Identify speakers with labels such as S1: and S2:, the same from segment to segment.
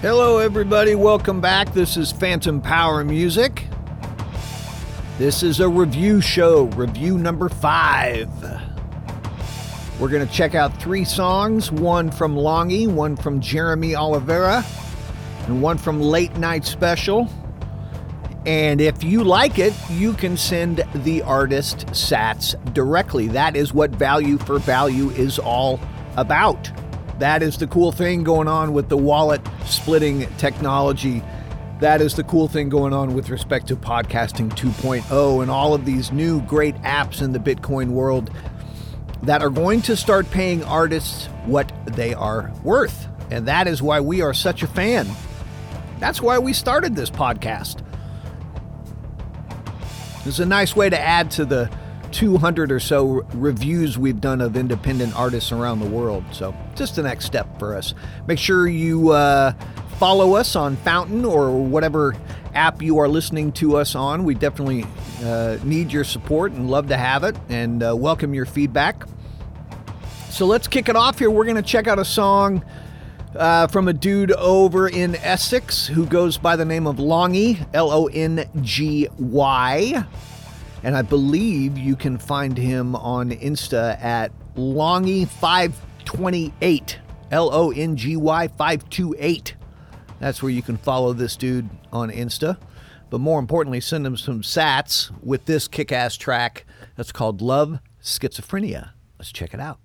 S1: Hello, everybody. Welcome back. This is Phantom Power Music. This is a review show, review number five. We're going to check out three songs one from Longy, one from Jeremy Oliveira, and one from Late Night Special. And if you like it, you can send the artist sats directly. That is what Value for Value is all about. That is the cool thing going on with the wallet splitting technology. That is the cool thing going on with respect to podcasting 2.0 and all of these new great apps in the Bitcoin world that are going to start paying artists what they are worth. And that is why we are such a fan. That's why we started this podcast. It's a nice way to add to the 200 or so reviews we've done of independent artists around the world. So, just the next step for us. Make sure you uh, follow us on Fountain or whatever app you are listening to us on. We definitely uh, need your support and love to have it and uh, welcome your feedback. So, let's kick it off here. We're going to check out a song. Uh, from a dude over in Essex who goes by the name of Longy, L O N G Y. And I believe you can find him on Insta at Longy528. L O N G Y 528. That's where you can follow this dude on Insta. But more importantly, send him some sats with this kick ass track that's called Love Schizophrenia. Let's check it out.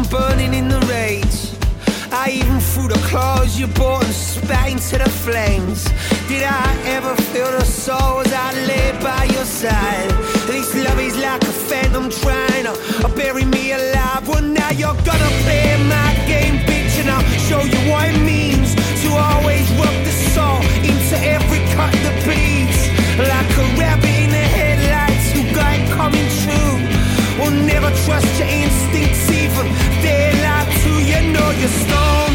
S2: Left burning in the rage. I even threw the clothes you bought and spat into the flames. Did I ever feel the soul as I lay by your side? This love is like a phantom trying to bury me alive. Well, now you're gonna play my game, bitch, and I'll show you what it means to always rub the salt into every cut that bleeds. Like a rabbit never trust your instincts, even they lie to you. Know you're stoned.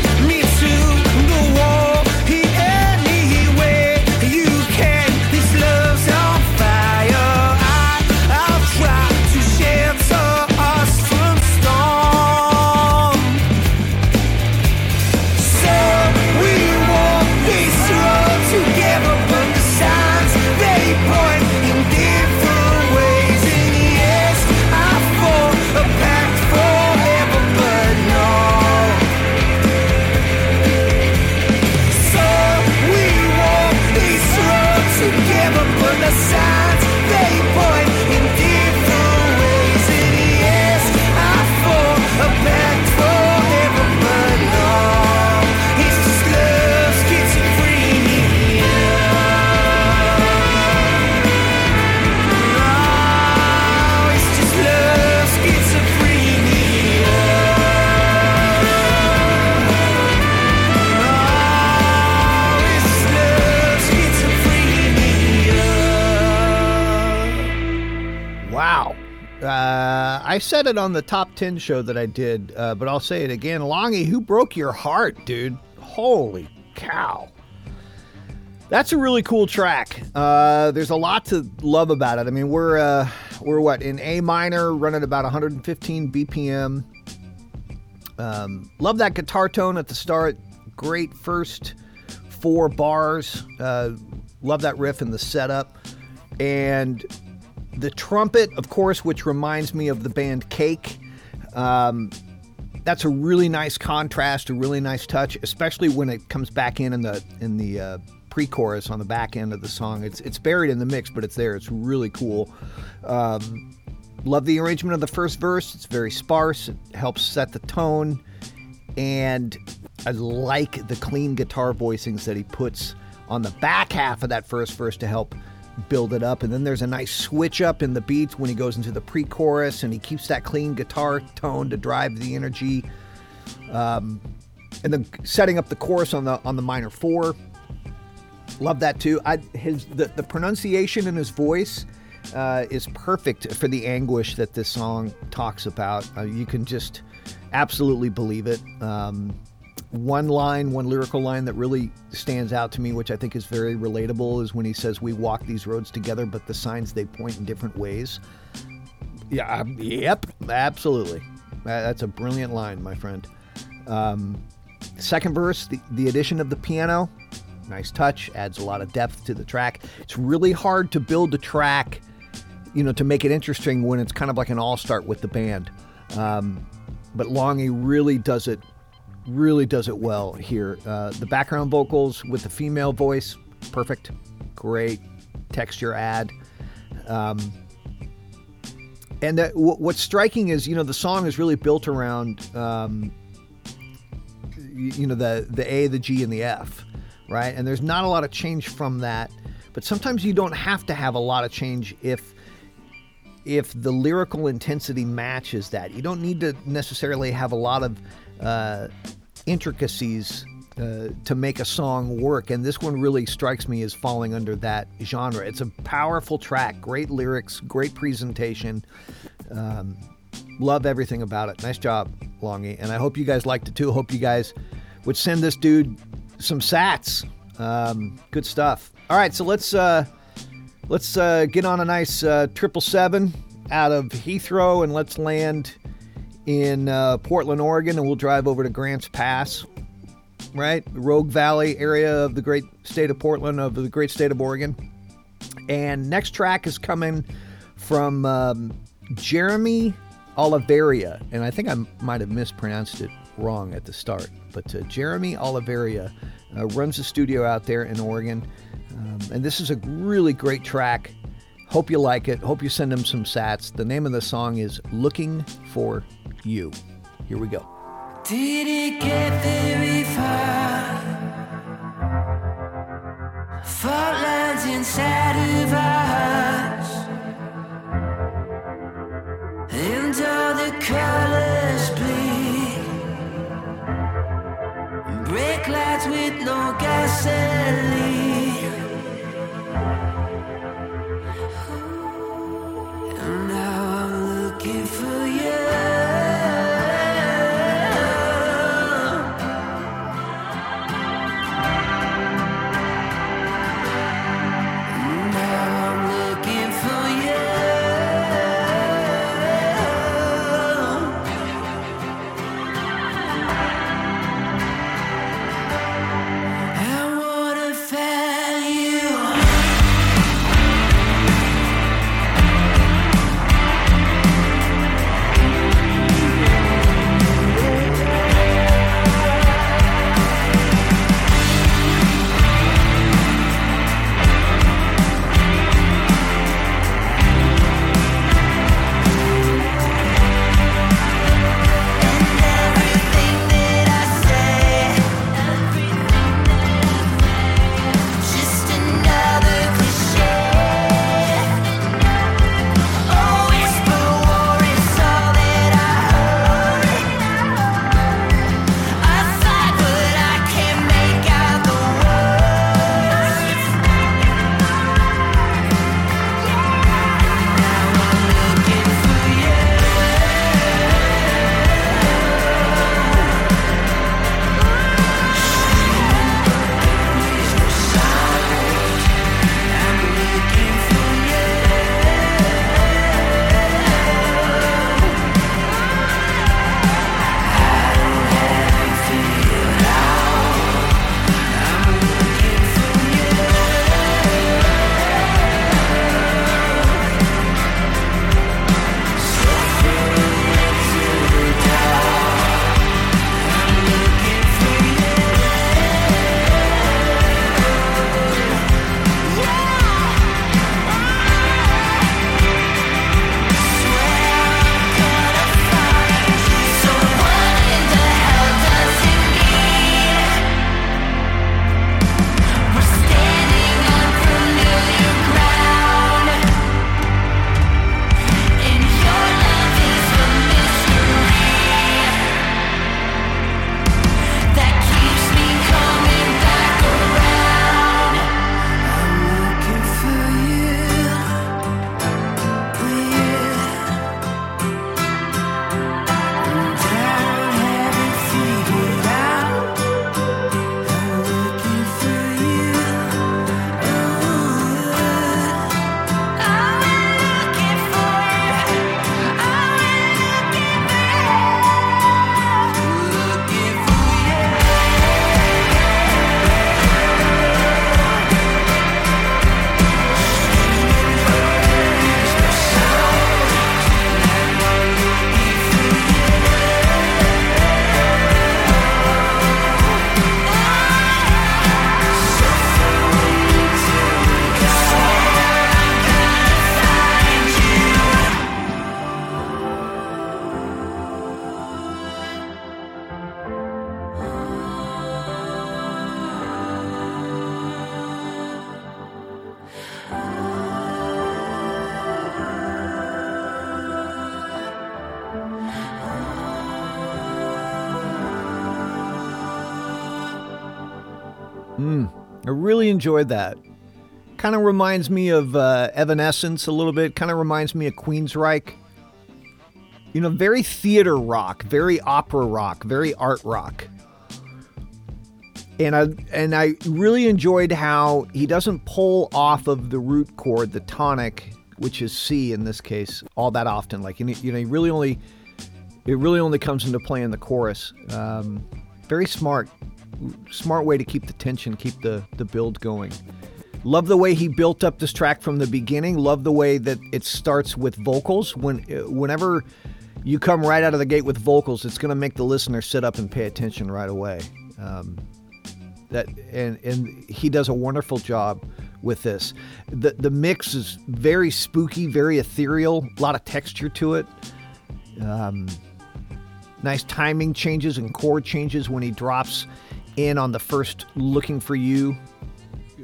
S2: I
S1: said it on the top 10 show that I did, uh, but I'll say it again. Longy, who broke your heart, dude? Holy cow. That's a really cool track. Uh, there's a lot to love about it. I mean, we're uh, we're what in A minor, running about 115 BPM. Um, love that guitar tone at the start. Great first four bars. Uh, love that riff and the setup, and the trumpet, of course, which reminds me of the band Cake. Um, that's a really nice contrast, a really nice touch, especially when it comes back in in the in the uh, pre-chorus on the back end of the song. It's it's buried in the mix, but it's there. It's really cool. Um, love the arrangement of the first verse. It's very sparse. It helps set the tone, and I like the clean guitar voicings that he puts on the back half of that first verse to help build it up. And then there's a nice switch up in the beats when he goes into the pre-chorus, and he keeps that clean guitar tone to drive the energy. Um, and then setting up the chorus on the on the minor four Love that too. I his the, the pronunciation in his voice uh, is perfect for the anguish that this song talks about. Uh, you can just absolutely believe it. Um, one line, one lyrical line that really stands out to me, which I think is very relatable, is when he says, "We walk these roads together, but the signs they point in different ways." Yeah, um, yep, absolutely. That's a brilliant line, my friend. Um, second verse, the, the addition of the piano, nice touch, adds a lot of depth to the track. It's really hard to build a track, you know, to make it interesting when it's kind of like an all start with the band. Um, but Longy really does it, really does it well here. Uh, the background vocals with the female voice, perfect, great texture add. Um, and that, w- what's striking is, you know, the song is really built around, um, you, you know, the the A, the G, and the F right? And there's not a lot of change from that. But sometimes you don't have to have a lot of change if if the lyrical intensity matches that. You don't need to necessarily have a lot of uh, intricacies uh, to make a song work. And this one really strikes me as falling under that genre. It's a powerful track, great lyrics, great presentation. Um, love everything about it. Nice job, Longy. And I hope you guys liked it too. Hope you guys would send this dude some sats. Um, good stuff. All right, so let's uh, let's uh, get on a nice uh, triple seven out of Heathrow and let's land in uh, Portland, Oregon, and we'll drive over to Grants Pass, right, Rogue Valley area of the great state of Portland, of the great state of Oregon. And next track is coming from um, Jeremy Oliveria, and I think I might have mispronounced it wrong at the start, but uh, Jeremy Oliveria uh, runs a studio out there in Oregon. Um, and this is a really great track. Hope you like it. Hope you send him some sats. The name of the song is Looking for You. Here we go.
S3: Did it get very far? Fault lines inside of. And all the colors bleed. Brake lights with no gasoline. And now I'm looking for
S1: Mm, I really enjoyed that. Kind of reminds me of uh, Evanescence a little bit. Kind of reminds me of Queensryche. You know, very theater rock, very opera rock, very art rock. And I and I really enjoyed how he doesn't pull off of the root chord, the tonic, which is C in this case, all that often. Like you know, he really only it really only comes into play in the chorus. Um, very smart, smart way to keep the tension, keep the the build going. Love the way he built up this track from the beginning. Love the way that it starts with vocals. When whenever you come right out of the gate with vocals, it's going to make the listener sit up and pay attention right away. Um, that and and he does a wonderful job with this. The the mix is very spooky, very ethereal, a lot of texture to it. Um, nice timing changes and chord changes when he drops in on the first "Looking for You."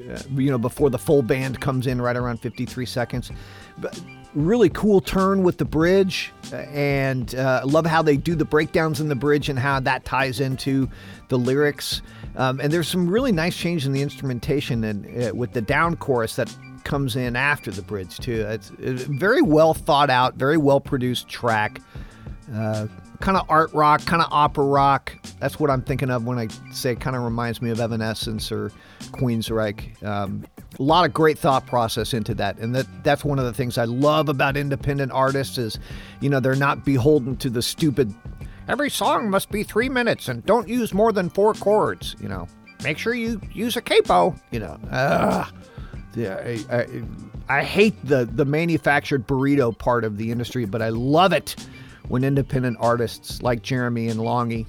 S1: Uh, you know, before the full band comes in, right around 53 seconds. But really cool turn with the bridge, and uh, love how they do the breakdowns in the bridge and how that ties into the lyrics. Um, and there's some really nice change in the instrumentation and uh, with the down chorus that comes in after the bridge too. It's, it's very well thought out, very well produced track. Uh, kind of art rock, kind of opera rock. That's what I'm thinking of when I say kind of reminds me of Evanescence or Queensryche. Um, a lot of great thought process into that, and that that's one of the things I love about independent artists is, you know, they're not beholden to the stupid. Every song must be three minutes, and don't use more than four chords. You know, make sure you use a capo. You know, Ugh. yeah, I, I, I hate the the manufactured burrito part of the industry, but I love it when independent artists like Jeremy and Longy,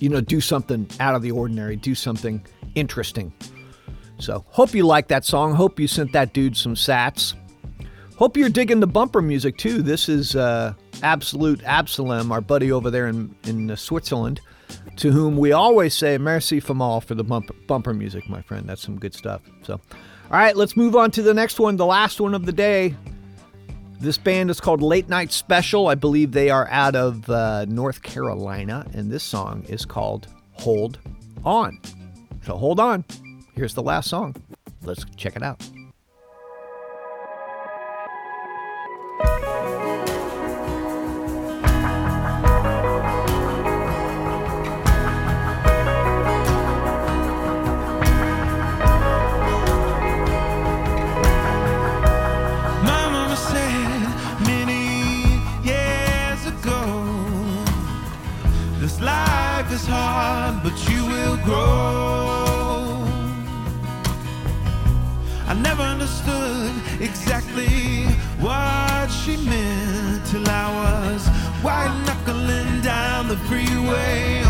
S1: you know, do something out of the ordinary, do something interesting. So, hope you like that song. Hope you sent that dude some sats. Hope you're digging the bumper music too. This is uh, Absolut Absolem, our buddy over there in, in uh, Switzerland, to whom we always say merci all for the bumper, bumper music, my friend. That's some good stuff. So, all right, let's move on to the next one, the last one of the day. This band is called Late Night Special. I believe they are out of uh, North Carolina, and this song is called Hold On. So hold on. Here's the last song. Let's check it out.
S3: Exactly what she meant till I was white knuckling down the freeway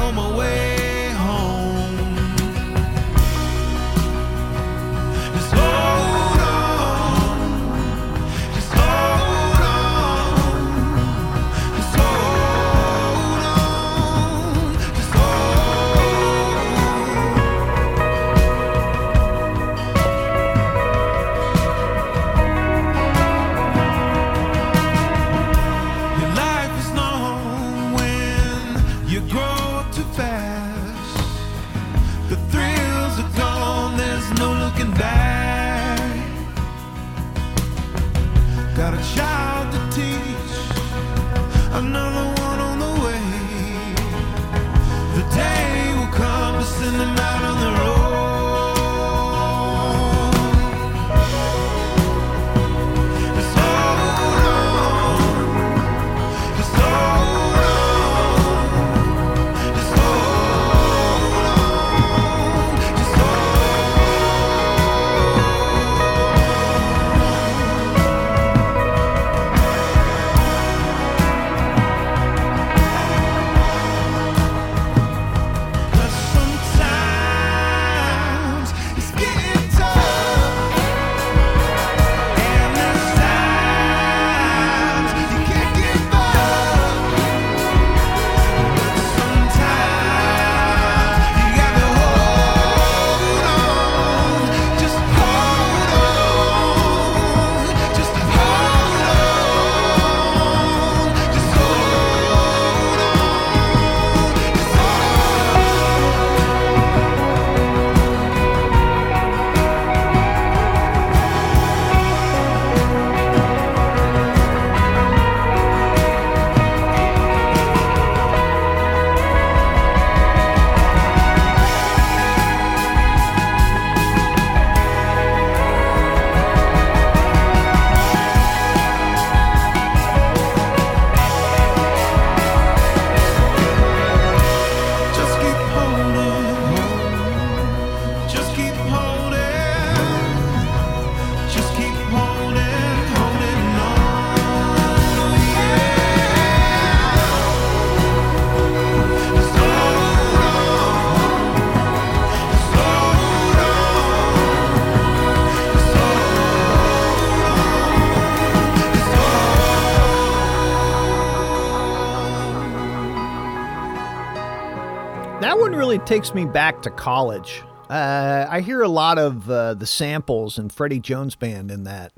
S1: Takes me back to college. Uh, I hear a lot of uh, the samples and Freddy Jones Band in that.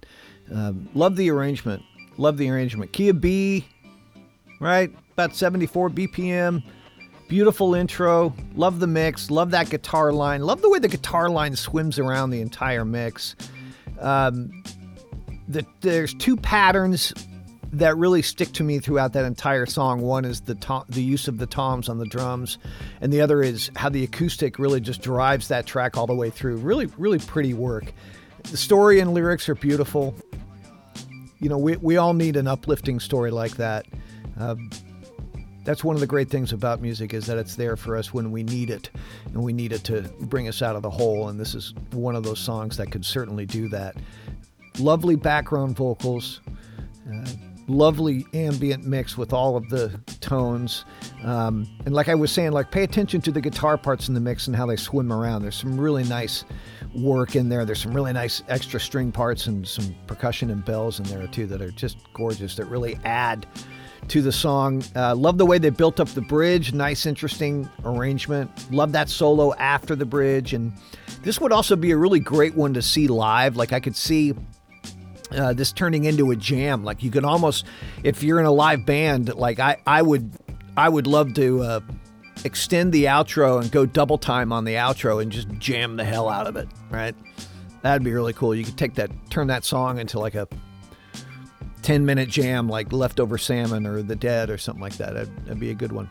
S1: Um, love the arrangement. Love the arrangement. Of B, right? About 74 BPM. Beautiful intro. Love the mix. Love that guitar line. Love the way the guitar line swims around the entire mix. Um, the, there's two patterns that really stick to me throughout that entire song. One is the tom, the use of the toms on the drums, and the other is how the acoustic really just drives that track all the way through. Really, really pretty work. The story and lyrics are beautiful. You know, we, we all need an uplifting story like that. Uh, that's one of the great things about music is that it's there for us when we need it, and we need it to bring us out of the hole. And this is one of those songs that could certainly do that. Lovely background vocals. Uh, lovely ambient mix with all of the tones. Um, and like I was saying, like pay attention to the guitar parts in the mix and how they swim around. There's some really nice work in there. There's some really nice extra string parts and some percussion and bells in there too that are just gorgeous. That really add to the song. Uh, love the way they built up the bridge. Nice, interesting arrangement. Love that solo after the bridge. And this would also be a really great one to see live. Like I could see uh, this turning into a jam. Like you could almost, if you're in a live band, like I, I would, I would love to uh, extend the outro and go double time on the outro and just jam the hell out of it. Right? That'd be really cool. You could take that, turn that song into like a 10 minute jam, like Leftover Salmon or The Dead or something like that. That'd, that'd be a good one.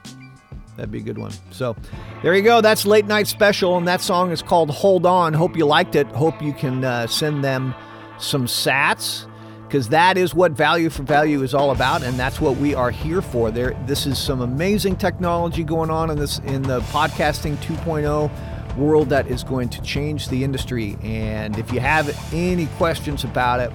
S1: That'd be a good one. So there you go. That's Late Night Special, and that song is called Hold On. Hope you liked it. Hope you can uh, send them some sats because that is what value for value is all about and that's what we are here for. There this is some amazing technology going on in this in the podcasting 2.0 world that is going to change the industry. And if you have any questions about it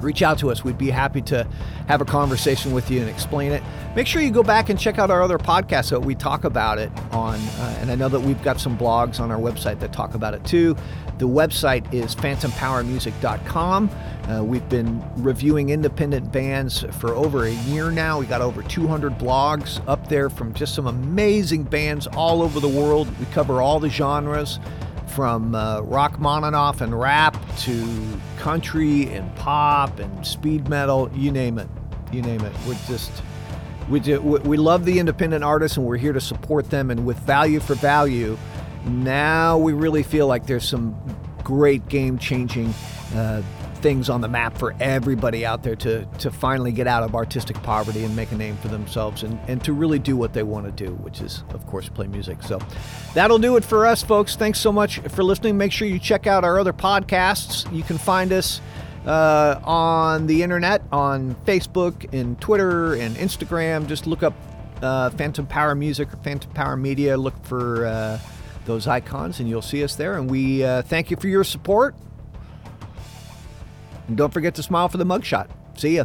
S1: reach out to us we'd be happy to have a conversation with you and explain it make sure you go back and check out our other podcasts so we talk about it on uh, and i know that we've got some blogs on our website that talk about it too the website is phantompowermusic.com. Uh, we've been reviewing independent bands for over a year now. We got over 200 blogs up there from just some amazing bands all over the world. We cover all the genres from uh, Rachmaninoff and rap to country and pop and speed metal, you name it. You name it. We're just we do, we love the independent artists and we're here to support them and with value for value now we really feel like there's some great game changing uh, things on the map for everybody out there to, to finally get out of artistic poverty and make a name for themselves and, and to really do what they want to do, which is, of course, play music. So that'll do it for us, folks. Thanks so much for listening. Make sure you check out our other podcasts. You can find us. Uh, on the internet, on Facebook and Twitter and Instagram, just look up uh, Phantom Power Music or Phantom Power Media. Look for uh, those icons, and you'll see us there. And we uh, thank you for your support. And don't forget to smile for the mugshot. See ya.